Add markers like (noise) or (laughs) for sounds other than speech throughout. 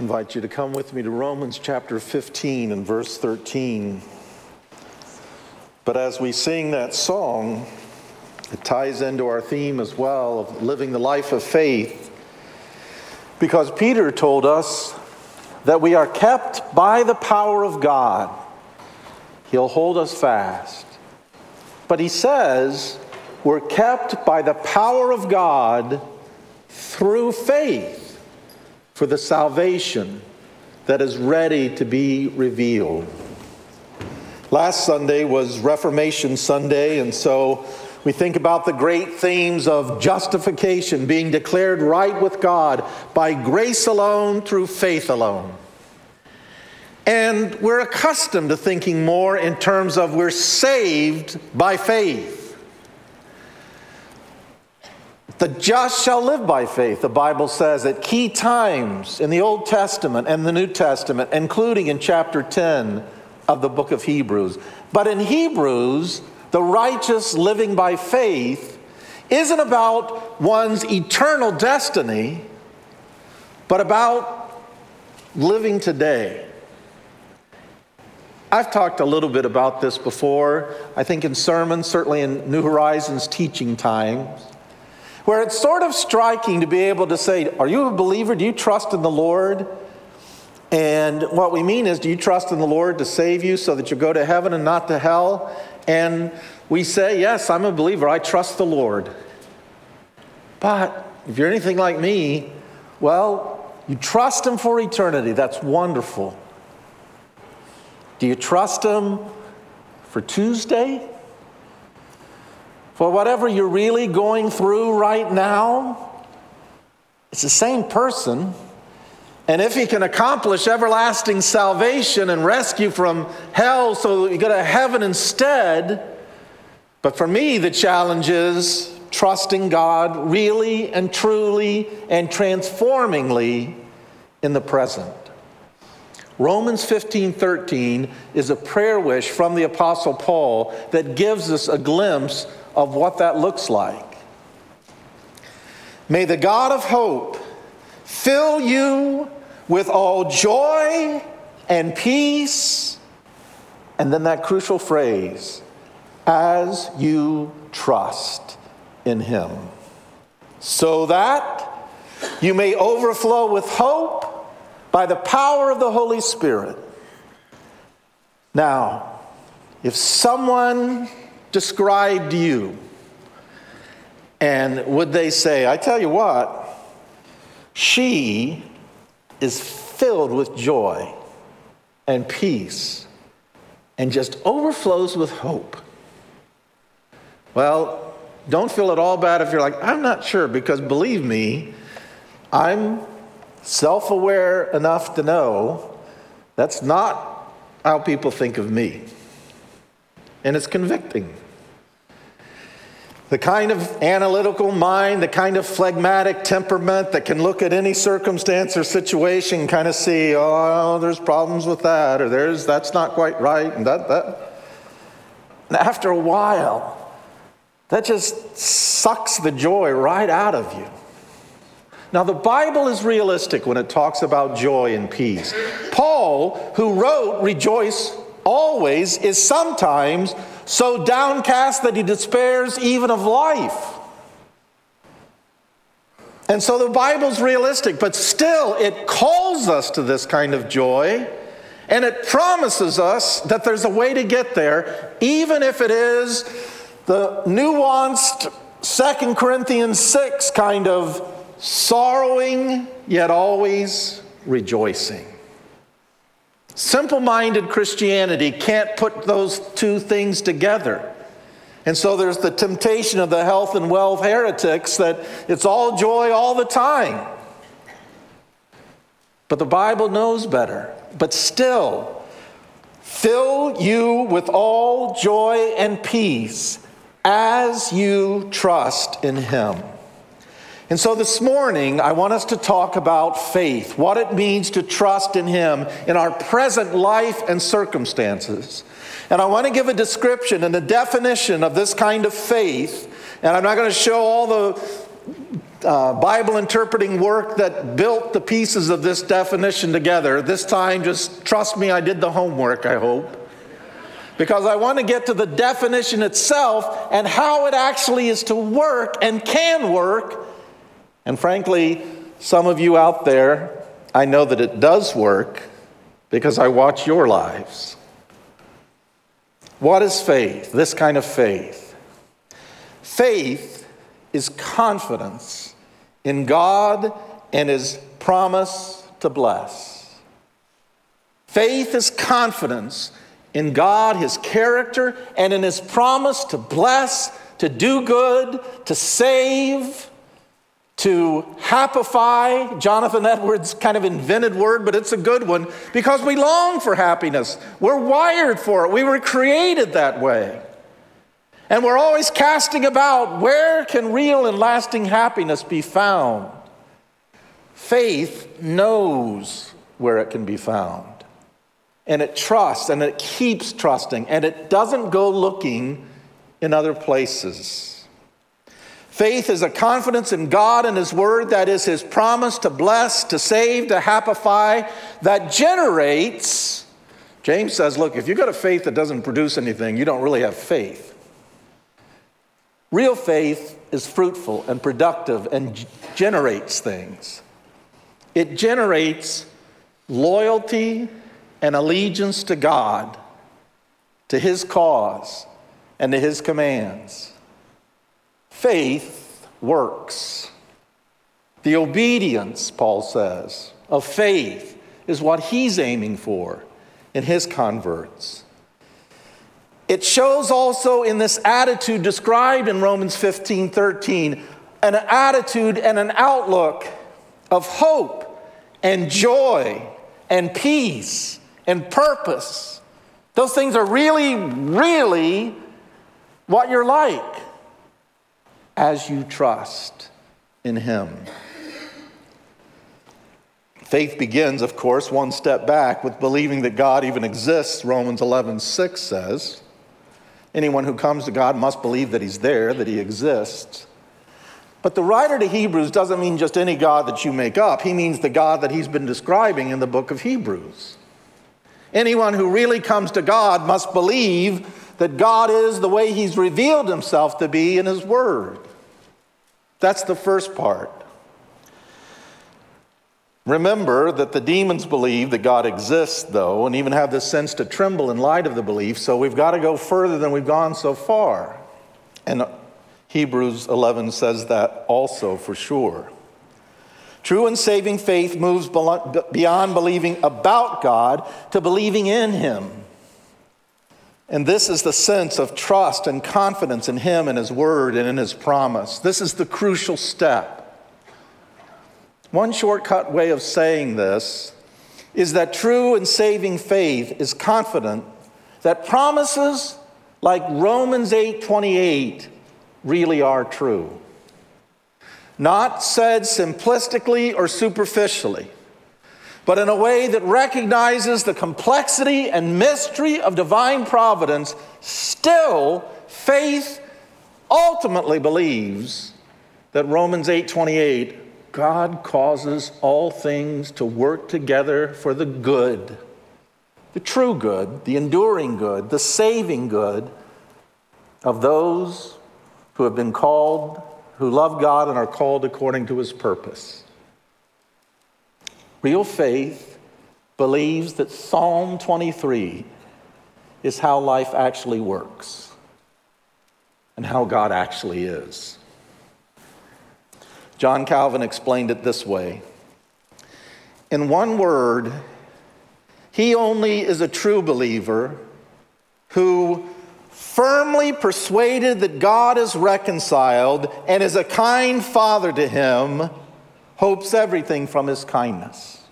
invite you to come with me to Romans chapter 15 and verse 13. But as we sing that song, it ties into our theme as well of living the life of faith. Because Peter told us that we are kept by the power of God, He'll hold us fast. But he says we're kept by the power of God through faith for the salvation that is ready to be revealed. Last Sunday was Reformation Sunday, and so we think about the great themes of justification, being declared right with God by grace alone through faith alone. And we're accustomed to thinking more in terms of we're saved by faith. The just shall live by faith, the Bible says at key times in the Old Testament and the New Testament, including in chapter 10 of the book of Hebrews. But in Hebrews, the righteous living by faith isn't about one's eternal destiny, but about living today. I've talked a little bit about this before, I think in sermons, certainly in New Horizons teaching times where it's sort of striking to be able to say, Are you a believer? Do you trust in the Lord? And what we mean is, do you trust in the Lord to save you so that you go to heaven and not to hell? And we say, Yes, I'm a believer. I trust the Lord. But if you're anything like me, well, you trust Him for eternity. That's wonderful. Do you trust Him for Tuesday? For whatever you're really going through right now, it's the same person. And if he can accomplish everlasting salvation and rescue from hell so that you go to heaven instead, but for me, the challenge is trusting God really and truly and transformingly in the present. Romans 15 13 is a prayer wish from the Apostle Paul that gives us a glimpse of what that looks like. May the God of hope fill you with all joy and peace. And then that crucial phrase, as you trust in Him, so that you may overflow with hope by the power of the Holy Spirit. Now, if someone described you? And would they say, I tell you what, she is filled with joy and peace and just overflows with hope? Well, don't feel at all bad if you're like, I'm not sure, because believe me, I'm self aware enough to know that's not how people think of me and it's convicting. The kind of analytical mind, the kind of phlegmatic temperament that can look at any circumstance or situation kind of see, oh, there's problems with that, or there's that's not quite right, and that that. And after a while, that just sucks the joy right out of you. Now, the Bible is realistic when it talks about joy and peace. Paul, who wrote Rejoice always is sometimes so downcast that he despairs even of life. And so the Bible's realistic, but still it calls us to this kind of joy and it promises us that there's a way to get there, even if it is the nuanced 2 Corinthians 6 kind of sorrowing, yet always rejoicing. Simple minded Christianity can't put those two things together. And so there's the temptation of the health and wealth heretics that it's all joy all the time. But the Bible knows better. But still, fill you with all joy and peace as you trust in Him. And so this morning, I want us to talk about faith, what it means to trust in Him in our present life and circumstances. And I want to give a description and a definition of this kind of faith. And I'm not going to show all the uh, Bible interpreting work that built the pieces of this definition together. This time, just trust me, I did the homework, I hope. Because I want to get to the definition itself and how it actually is to work and can work. And frankly, some of you out there, I know that it does work because I watch your lives. What is faith? This kind of faith. Faith is confidence in God and His promise to bless. Faith is confidence in God, His character, and in His promise to bless, to do good, to save, to happify. Jonathan Edwards kind of invented word, but it's a good one because we long for happiness. We're wired for it. We were created that way. And we're always casting about where can real and lasting happiness be found? Faith knows where it can be found. And it trusts and it keeps trusting and it doesn't go looking in other places. Faith is a confidence in God and His Word, that is His promise to bless, to save, to happify, that generates. James says, look, if you've got a faith that doesn't produce anything, you don't really have faith. Real faith is fruitful and productive and generates things. It generates loyalty and allegiance to God, to His cause, and to His commands. Faith works. The obedience, Paul says, of faith is what he's aiming for in his converts. It shows also in this attitude described in Romans 15 13, an attitude and an outlook of hope and joy and peace and purpose. Those things are really, really what you're like as you trust in Him. Faith begins, of course, one step back with believing that God even exists, Romans 11 6 says. Anyone who comes to God must believe that He's there, that He exists. But the writer to Hebrews doesn't mean just any God that you make up, he means the God that he's been describing in the book of Hebrews. Anyone who really comes to God must believe that God is the way he's revealed himself to be in his word. That's the first part. Remember that the demons believe that God exists, though, and even have this sense to tremble in light of the belief, so we've got to go further than we've gone so far. And Hebrews 11 says that also for sure. True and saving faith moves beyond believing about God to believing in Him. And this is the sense of trust and confidence in Him and His Word and in His promise. This is the crucial step. One shortcut way of saying this is that true and saving faith is confident that promises like Romans 8:28 really are true. Not said simplistically or superficially but in a way that recognizes the complexity and mystery of divine providence, still faith ultimately believes that Romans 8:28 God causes all things to work together for the good. The true good, the enduring good, the saving good of those who have been called, who love God and are called according to his purpose. Real faith believes that Psalm 23 is how life actually works and how God actually is. John Calvin explained it this way In one word, he only is a true believer who, firmly persuaded that God is reconciled and is a kind father to him, hopes everything from his kindness.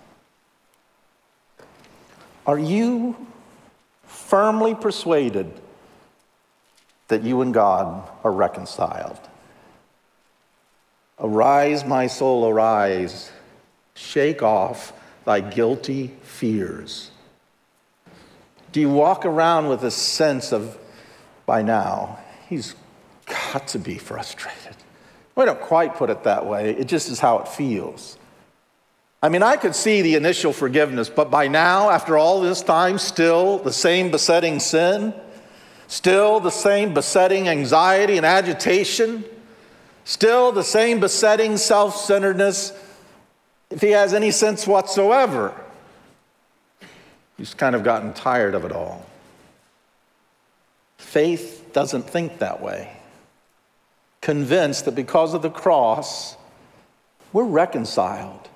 Are you firmly persuaded that you and God are reconciled? Arise, my soul, arise. Shake off thy guilty fears. Do you walk around with a sense of, by now, he's got to be frustrated? We don't quite put it that way, it just is how it feels. I mean, I could see the initial forgiveness, but by now, after all this time, still the same besetting sin, still the same besetting anxiety and agitation, still the same besetting self centeredness, if he has any sense whatsoever. He's kind of gotten tired of it all. Faith doesn't think that way. Convinced that because of the cross, we're reconciled.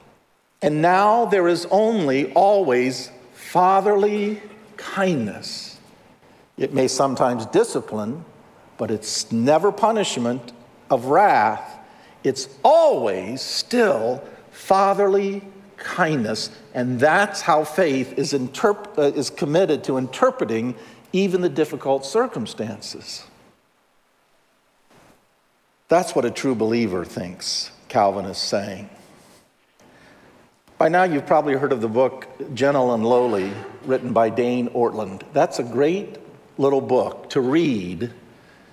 And now there is only always fatherly kindness. It may sometimes discipline, but it's never punishment of wrath. It's always still fatherly kindness. And that's how faith is, interp- uh, is committed to interpreting even the difficult circumstances. That's what a true believer thinks, Calvin is saying. By now, you've probably heard of the book Gentle and Lowly, written by Dane Ortlund. That's a great little book to read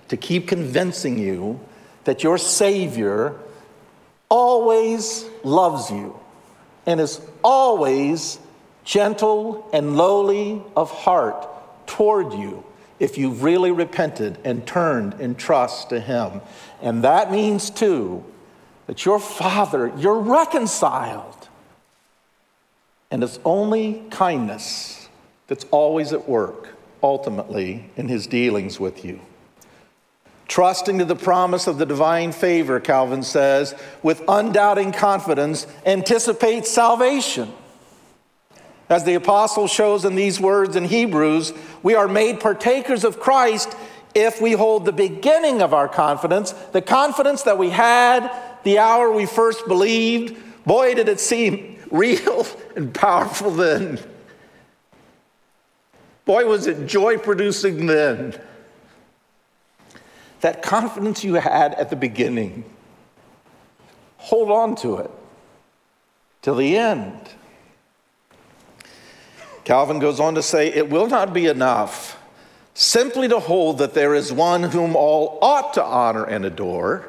to keep convincing you that your Savior always loves you and is always gentle and lowly of heart toward you if you've really repented and turned in trust to Him. And that means, too, that your Father, you're reconciled and it's only kindness that's always at work, ultimately, in his dealings with you. Trusting to the promise of the divine favor, Calvin says, with undoubting confidence, anticipate salvation. As the apostle shows in these words in Hebrews, we are made partakers of Christ if we hold the beginning of our confidence, the confidence that we had the hour we first believed. Boy, did it seem (laughs) real and powerful then. Boy, was it joy producing then. That confidence you had at the beginning, hold on to it till the end. Calvin goes on to say, It will not be enough simply to hold that there is one whom all ought to honor and adore.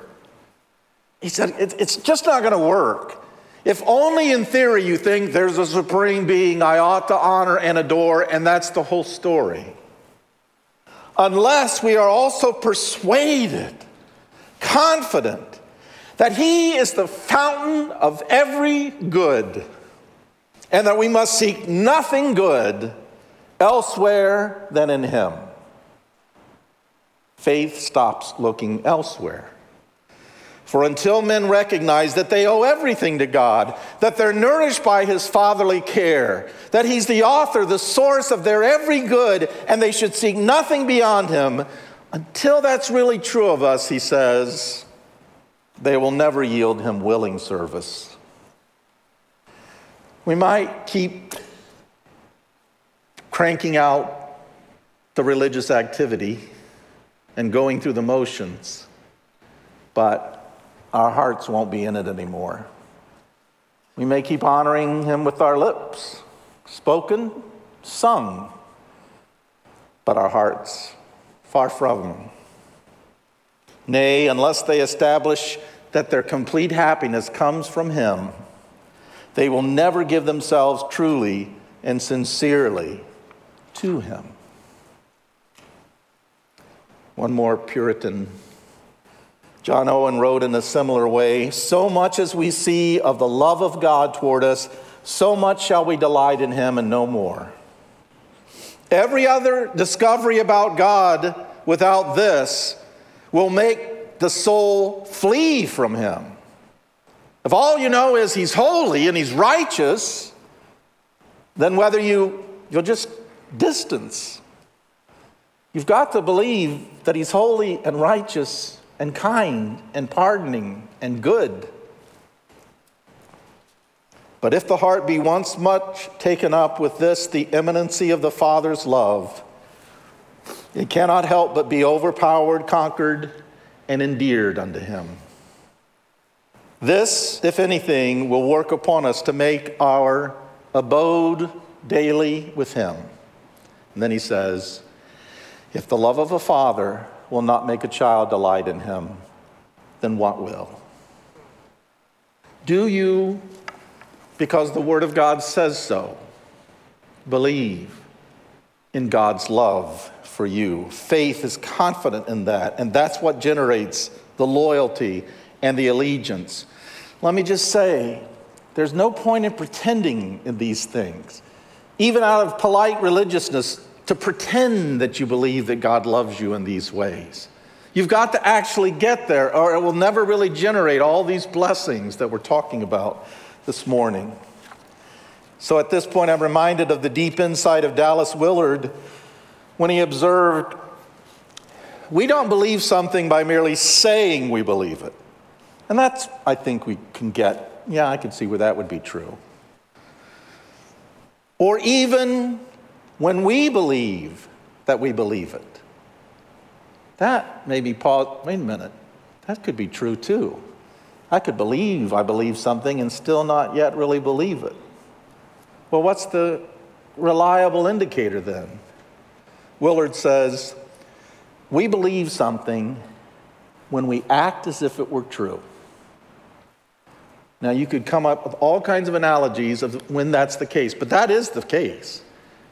He said, It's just not going to work. If only in theory you think there's a supreme being I ought to honor and adore, and that's the whole story. Unless we are also persuaded, confident, that He is the fountain of every good, and that we must seek nothing good elsewhere than in Him. Faith stops looking elsewhere. For until men recognize that they owe everything to God, that they're nourished by His fatherly care, that He's the author, the source of their every good, and they should seek nothing beyond Him, until that's really true of us, he says, they will never yield Him willing service. We might keep cranking out the religious activity and going through the motions, but our hearts won't be in it anymore. We may keep honoring him with our lips, spoken, sung, but our hearts far from him. Nay, unless they establish that their complete happiness comes from him, they will never give themselves truly and sincerely to him. One more Puritan John Owen wrote in a similar way So much as we see of the love of God toward us, so much shall we delight in him and no more. Every other discovery about God without this will make the soul flee from him. If all you know is he's holy and he's righteous, then whether you, you'll just distance. You've got to believe that he's holy and righteous and kind and pardoning and good. But if the heart be once much taken up with this, the imminency of the Father's love, it cannot help but be overpowered, conquered, and endeared unto him. This, if anything, will work upon us to make our abode daily with him. And then he says, If the love of a father will not make a child delight in him, then what will? Do you, because the Word of God says so, believe in God's love for you? Faith is confident in that, and that's what generates the loyalty and the allegiance. Let me just say, there's no point in pretending in these things, even out of polite religiousness, to pretend that you believe that God loves you in these ways. You've got to actually get there, or it will never really generate all these blessings that we're talking about this morning. So at this point, I'm reminded of the deep insight of Dallas Willard when he observed we don't believe something by merely saying we believe it. And that's, I think, we can get. Yeah, I can see where that would be true. Or even when we believe that we believe it. That may be pause. Wait a minute. That could be true too. I could believe I believe something and still not yet really believe it. Well, what's the reliable indicator then? Willard says, We believe something when we act as if it were true. Now, you could come up with all kinds of analogies of when that's the case, but that is the case.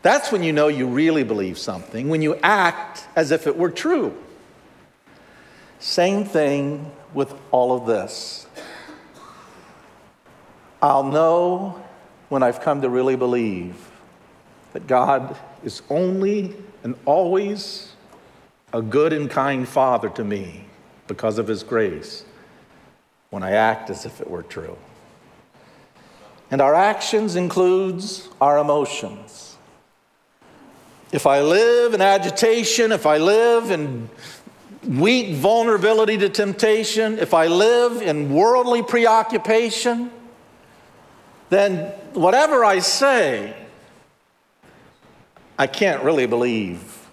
That's when you know you really believe something, when you act as if it were true. Same thing with all of this. I'll know when I've come to really believe that God is only and always a good and kind Father to me because of His grace when I act as if it were true. And our actions includes our emotions. If I live in agitation, if I live in weak vulnerability to temptation, if I live in worldly preoccupation, then whatever I say, I can't really believe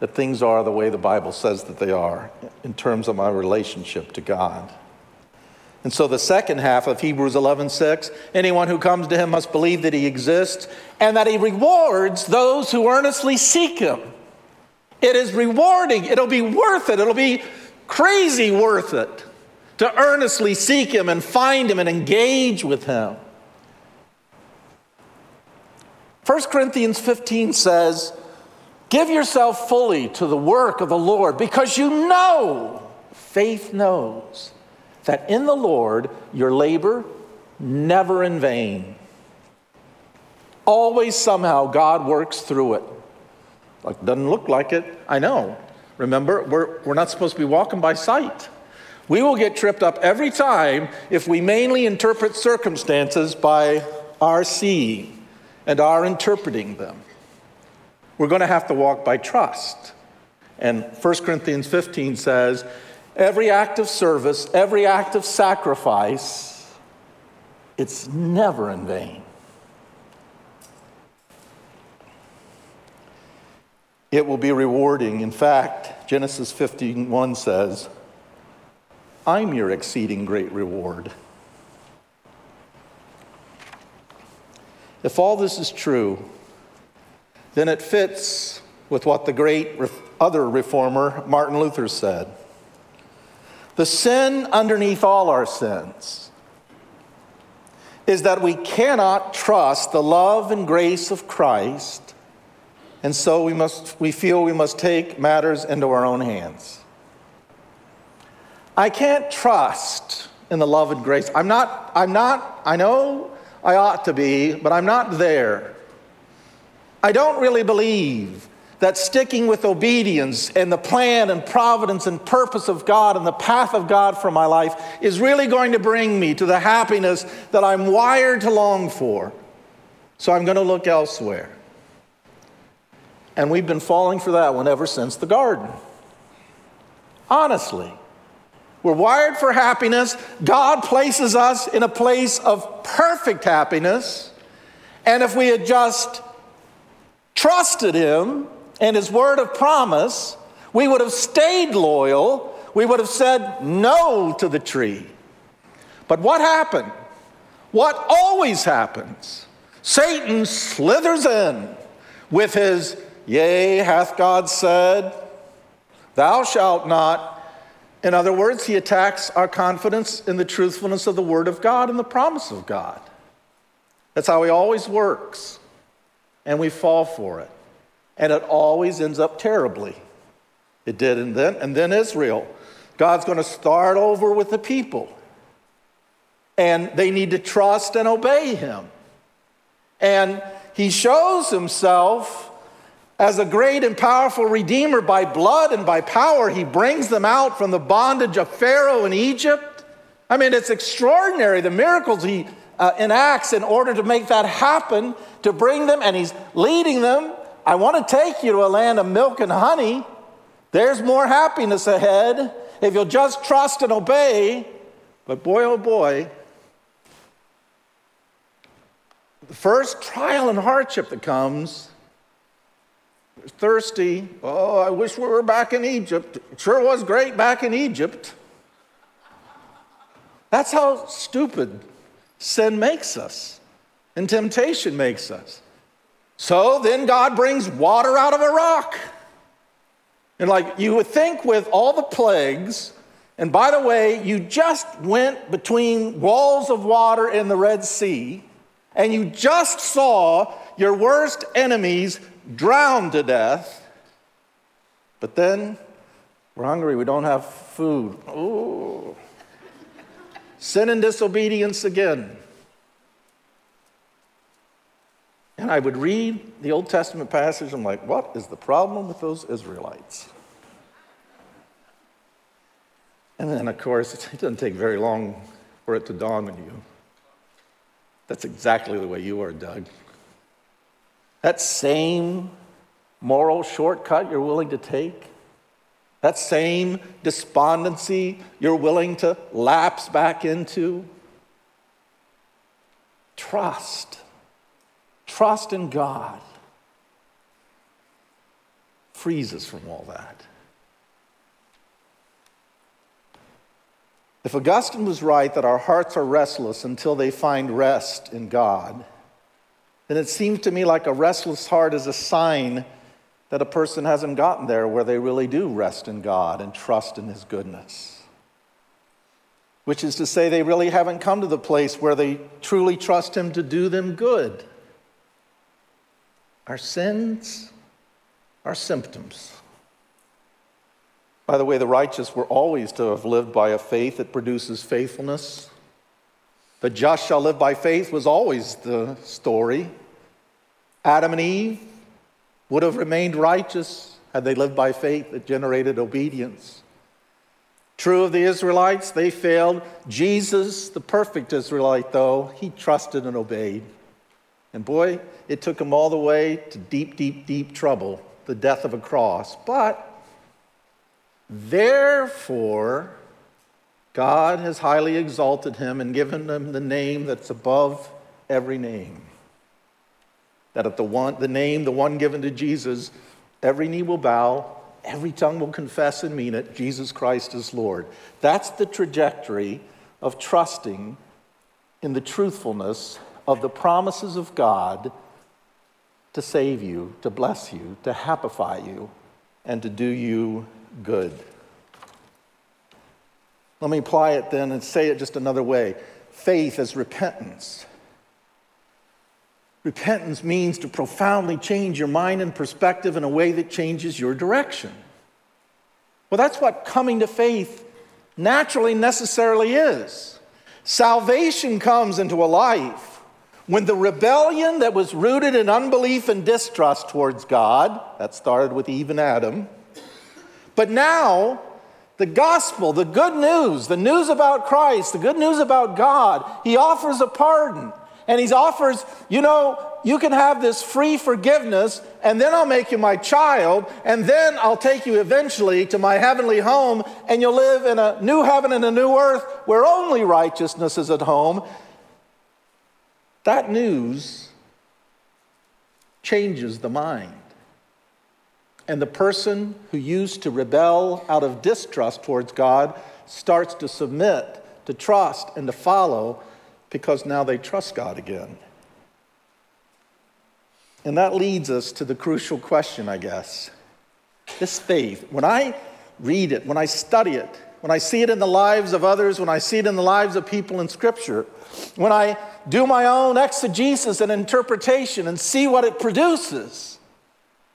that things are the way the Bible says that they are in terms of my relationship to God. And so the second half of Hebrews 11:6, anyone who comes to him must believe that he exists and that he rewards those who earnestly seek him. It is rewarding. It'll be worth it. It'll be crazy worth it to earnestly seek him and find him and engage with him. 1 Corinthians 15 says, Give yourself fully to the work of the Lord because you know, faith knows that in the Lord your labor never in vain. Always somehow God works through it. Like doesn't look like it. I know. Remember, we're, we're not supposed to be walking by sight. We will get tripped up every time if we mainly interpret circumstances by our seeing and our interpreting them. We're going to have to walk by trust. And 1 Corinthians 15 says, Every act of service, every act of sacrifice, it's never in vain. It will be rewarding. In fact, Genesis 51 says, I'm your exceeding great reward. If all this is true, then it fits with what the great other reformer, Martin Luther, said. The sin underneath all our sins is that we cannot trust the love and grace of Christ, and so we, must, we feel we must take matters into our own hands. I can't trust in the love and grace. I'm not, I'm not, I know I ought to be, but I'm not there. I don't really believe that sticking with obedience and the plan and providence and purpose of God and the path of God for my life is really going to bring me to the happiness that I'm wired to long for. So I'm going to look elsewhere. And we've been falling for that one ever since the garden. Honestly. We're wired for happiness. God places us in a place of perfect happiness. And if we had just trusted Him, and his word of promise, we would have stayed loyal. We would have said no to the tree. But what happened? What always happens? Satan slithers in with his, Yea, hath God said, Thou shalt not, In other words, he attacks our confidence in the truthfulness of the Word of God and the promise of God. That's how he always works. And we fall for it. And it always ends up terribly. It did, and then, and then Israel. God's going to start over with the people. And they need to trust and obey him. And he shows himself as a great and powerful redeemer by blood and by power. He brings them out from the bondage of Pharaoh in Egypt. I mean, it's extraordinary the miracles he uh, enacts in order to make that happen, to bring them, and he's leading them. I want to take you to a land of milk and honey. There's more happiness ahead if you'll just trust and obey. But boy, oh boy, the first trial and hardship that comes, thirsty. Oh, I wish we were back in Egypt. It sure was great back in Egypt. That's how stupid sin makes us and temptation makes us. So then God brings water out of a rock. And like you would think with all the plagues, and by the way, you just went between walls of water in the Red Sea, and you just saw your worst enemies drowned to death. But then we're hungry, we don't have food. Ooh. Sin and disobedience again. And I would read the Old Testament passage, I'm like, what is the problem with those Israelites? And then, of course, (laughs) it doesn't take very long for it to dawn on you. That's exactly the way you are, Doug. That same moral shortcut you're willing to take, that same despondency you're willing to lapse back into, trust trust in God frees us from all that. If Augustine was right that our hearts are restless until they find rest in God, then it seems to me like a restless heart is a sign that a person hasn't gotten there where they really do rest in God and trust in His goodness. Which is to say, they really haven't come to the place where they truly trust Him to do them good. Our sins are symptoms. By the way, the righteous were always to have lived by a faith that produces faithfulness. The just shall live by faith was always the story. Adam and Eve would have remained righteous had they lived by faith that generated obedience. True of the Israelites, they failed. Jesus, the perfect Israelite, though, he trusted and obeyed. And boy, it took him all the way to deep, deep, deep trouble, the death of a cross. But therefore, God has highly exalted him and given him the name that's above every name. That at the one, the name, the one given to Jesus, every knee will bow, every tongue will confess and mean it Jesus Christ is Lord. That's the trajectory of trusting in the truthfulness of the promises of God to save you, to bless you, to happify you, and to do you good. Let me apply it then and say it just another way faith is repentance. Repentance means to profoundly change your mind and perspective in a way that changes your direction. Well, that's what coming to faith naturally necessarily is. Salvation comes into a life when the rebellion that was rooted in unbelief and distrust towards God, that started with Eve and Adam, but now the gospel, the good news, the news about Christ, the good news about God, he offers a pardon. And he offers, you know, you can have this free forgiveness, and then I'll make you my child, and then I'll take you eventually to my heavenly home, and you'll live in a new heaven and a new earth where only righteousness is at home. That news changes the mind. And the person who used to rebel out of distrust towards God starts to submit, to trust, and to follow because now they trust God again. And that leads us to the crucial question, I guess. This faith, when I read it, when I study it, when I see it in the lives of others, when I see it in the lives of people in Scripture, when I do my own exegesis and interpretation and see what it produces,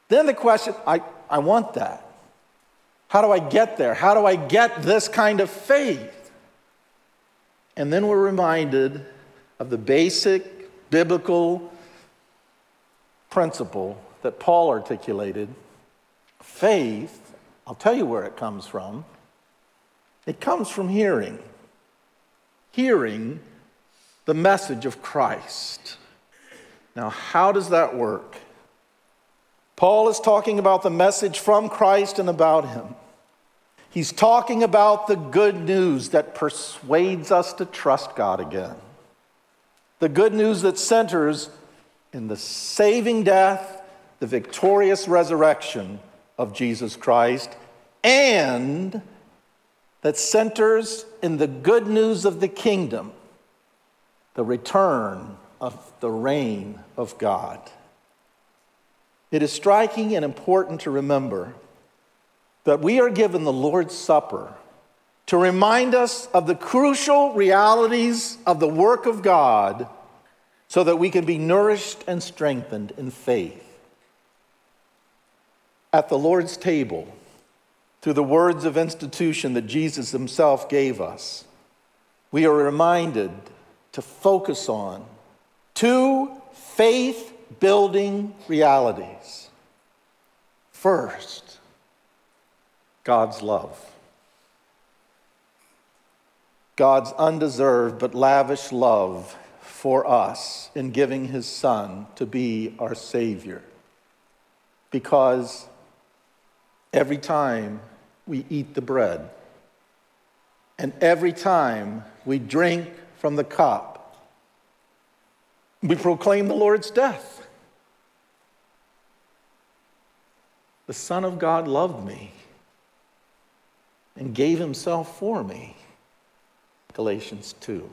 then the question I, I want that. How do I get there? How do I get this kind of faith? And then we're reminded of the basic biblical principle that Paul articulated faith, I'll tell you where it comes from. It comes from hearing. Hearing the message of Christ. Now, how does that work? Paul is talking about the message from Christ and about him. He's talking about the good news that persuades us to trust God again. The good news that centers in the saving death, the victorious resurrection of Jesus Christ, and that centers in the good news of the kingdom, the return of the reign of God. It is striking and important to remember that we are given the Lord's Supper to remind us of the crucial realities of the work of God so that we can be nourished and strengthened in faith. At the Lord's table, through the words of institution that Jesus himself gave us, we are reminded to focus on two faith building realities. First, God's love. God's undeserved but lavish love for us in giving his son to be our Savior. Because every time we eat the bread, and every time we drink from the cup, we proclaim the Lord's death. The Son of God loved me and gave himself for me. Galatians 2.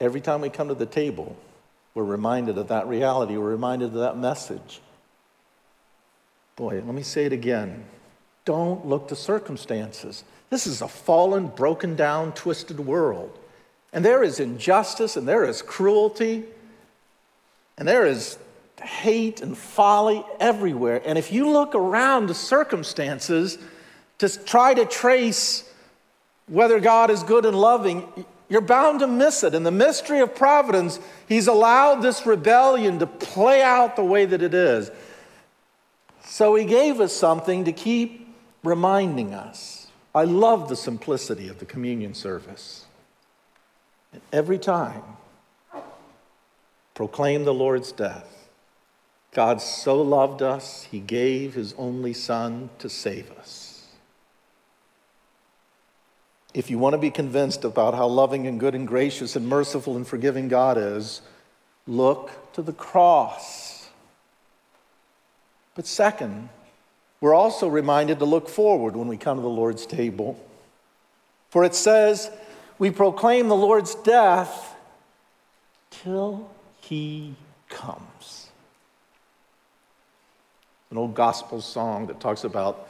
Every time we come to the table, we're reminded of that reality, we're reminded of that message. Boy, let me say it again. Don't look to circumstances. This is a fallen, broken down, twisted world. And there is injustice, and there is cruelty, and there is hate and folly everywhere. And if you look around the circumstances to try to trace whether God is good and loving, you're bound to miss it. In the mystery of providence, He's allowed this rebellion to play out the way that it is. So He gave us something to keep reminding us. I love the simplicity of the communion service. And every time, proclaim the Lord's death. God so loved us, He gave His only Son to save us. If you want to be convinced about how loving and good and gracious and merciful and forgiving God is, look to the cross. But second, we're also reminded to look forward when we come to the Lord's table. For it says, we proclaim the Lord's death till he comes. An old gospel song that talks about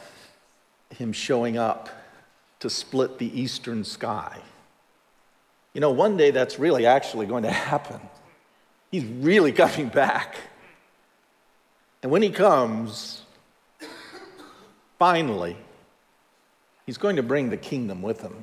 him showing up to split the eastern sky. You know, one day that's really actually going to happen. He's really coming back. And when he comes, finally, he's going to bring the kingdom with him.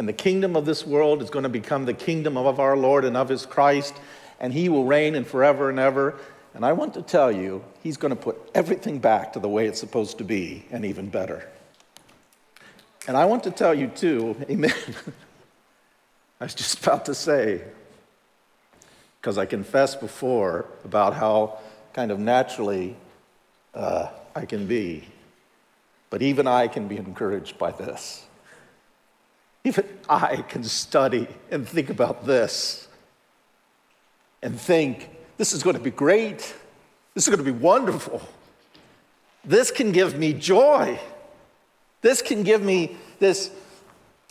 And the kingdom of this world is going to become the kingdom of our Lord and of his Christ, and he will reign in forever and ever. And I want to tell you, he's going to put everything back to the way it's supposed to be, and even better. And I want to tell you too, (laughs) amen. I was just about to say, because I confessed before about how kind of naturally uh, I can be. But even I can be encouraged by this. Even I can study and think about this and think, this is going to be great. This is going to be wonderful. This can give me joy. This can give me this,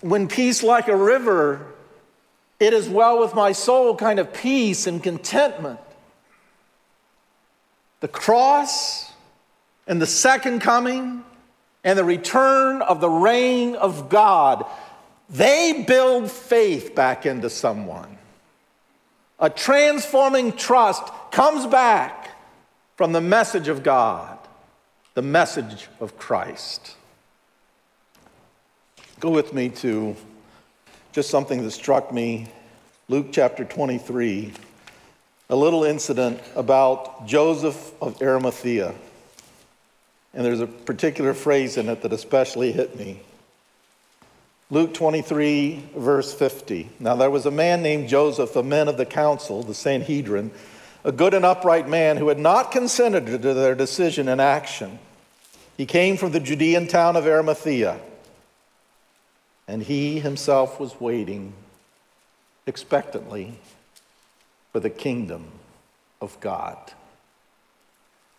when peace like a river, it is well with my soul kind of peace and contentment. The cross and the second coming and the return of the reign of God, they build faith back into someone. A transforming trust comes back from the message of God, the message of Christ. Go with me to just something that struck me Luke chapter 23, a little incident about Joseph of Arimathea. And there's a particular phrase in it that especially hit me. Luke 23, verse 50. Now there was a man named Joseph, a man of the council, the Sanhedrin, a good and upright man who had not consented to their decision and action. He came from the Judean town of Arimathea, and he himself was waiting expectantly for the kingdom of God.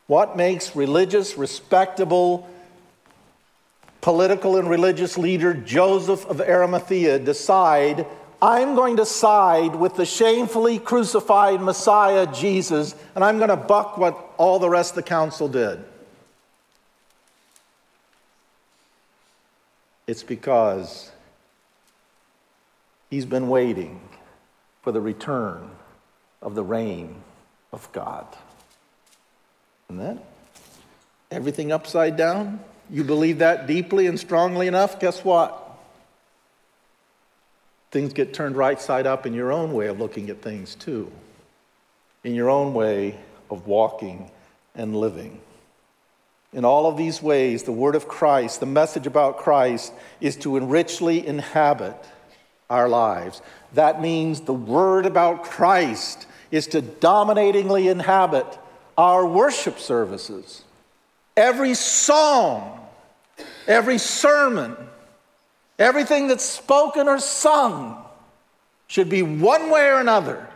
What makes religious, respectable, political and religious leader Joseph of Arimathea decide, I'm going to side with the shamefully crucified Messiah, Jesus, and I'm going to buck what all the rest of the council did. It's because he's been waiting for the return of the reign of God. And that everything upside down? You believe that deeply and strongly enough? Guess what? Things get turned right side up in your own way of looking at things, too, in your own way of walking and living. In all of these ways, the word of Christ, the message about Christ, is to richly inhabit our lives. That means the word about Christ is to dominatingly inhabit our worship services. Every song Every sermon, everything that's spoken or sung should be one way or another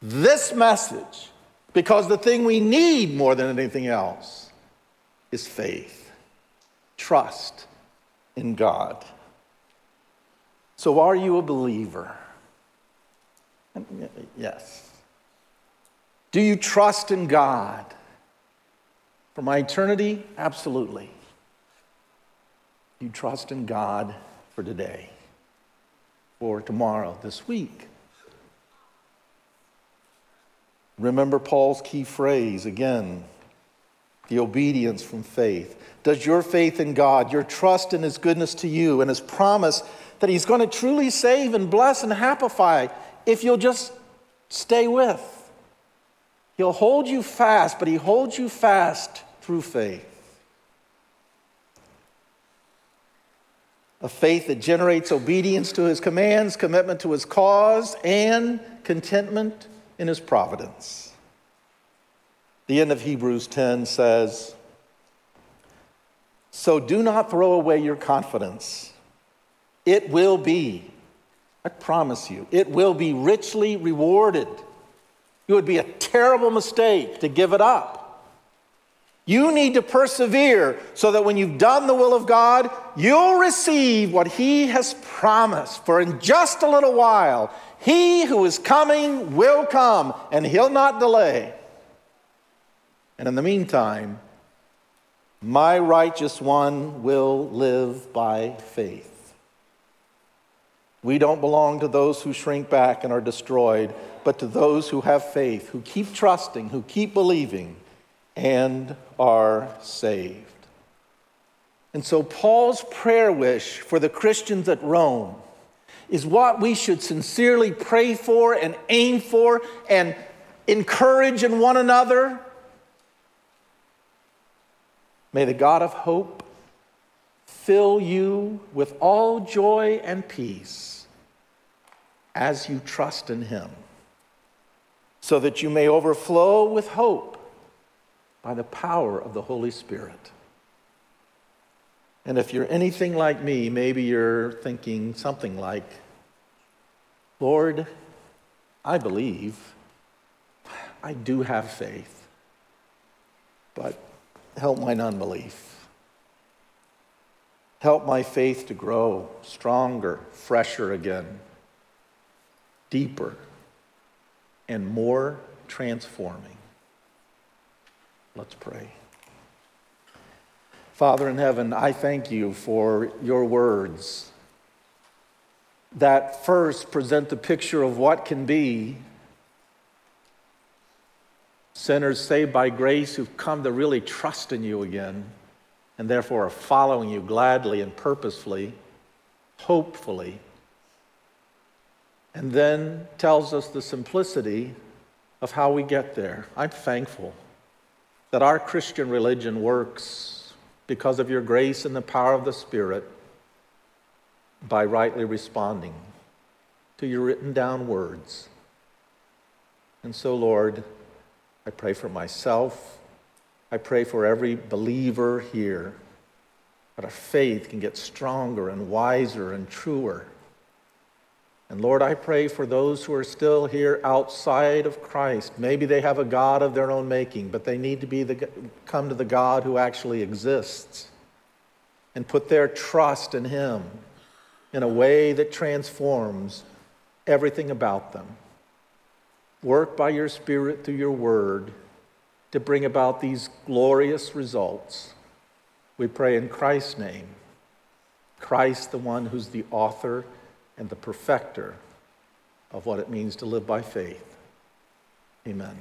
this message, because the thing we need more than anything else is faith, trust in God. So, are you a believer? Yes. Do you trust in God? For my eternity? Absolutely you trust in God for today, for tomorrow, this week. Remember Paul's key phrase again the obedience from faith. Does your faith in God, your trust in His goodness to you, and His promise that He's going to truly save and bless and happify if you'll just stay with? He'll hold you fast, but He holds you fast through faith. A faith that generates obedience to his commands, commitment to his cause, and contentment in his providence. The end of Hebrews 10 says, So do not throw away your confidence. It will be, I promise you, it will be richly rewarded. It would be a terrible mistake to give it up. You need to persevere so that when you've done the will of God, you'll receive what He has promised. For in just a little while, He who is coming will come, and He'll not delay. And in the meantime, my righteous one will live by faith. We don't belong to those who shrink back and are destroyed, but to those who have faith, who keep trusting, who keep believing and are saved. And so, Paul's prayer wish for the Christians at Rome is what we should sincerely pray for and aim for and encourage in one another. May the God of hope fill you with all joy and peace as you trust in him, so that you may overflow with hope by the power of the Holy Spirit. And if you're anything like me, maybe you're thinking something like, Lord, I believe, I do have faith, but help my unbelief. Help my faith to grow stronger, fresher again, deeper, and more transforming. Let's pray. Father in heaven, I thank you for your words that first present the picture of what can be sinners saved by grace who've come to really trust in you again and therefore are following you gladly and purposefully, hopefully. And then tells us the simplicity of how we get there. I'm thankful that our Christian religion works because of your grace and the power of the Spirit by rightly responding to your written down words. And so, Lord, I pray for myself. I pray for every believer here that our faith can get stronger and wiser and truer. And Lord, I pray for those who are still here outside of Christ. Maybe they have a God of their own making, but they need to be the, come to the God who actually exists and put their trust in Him in a way that transforms everything about them. Work by your Spirit through your word to bring about these glorious results. We pray in Christ's name. Christ, the one who's the author and the perfecter of what it means to live by faith. Amen.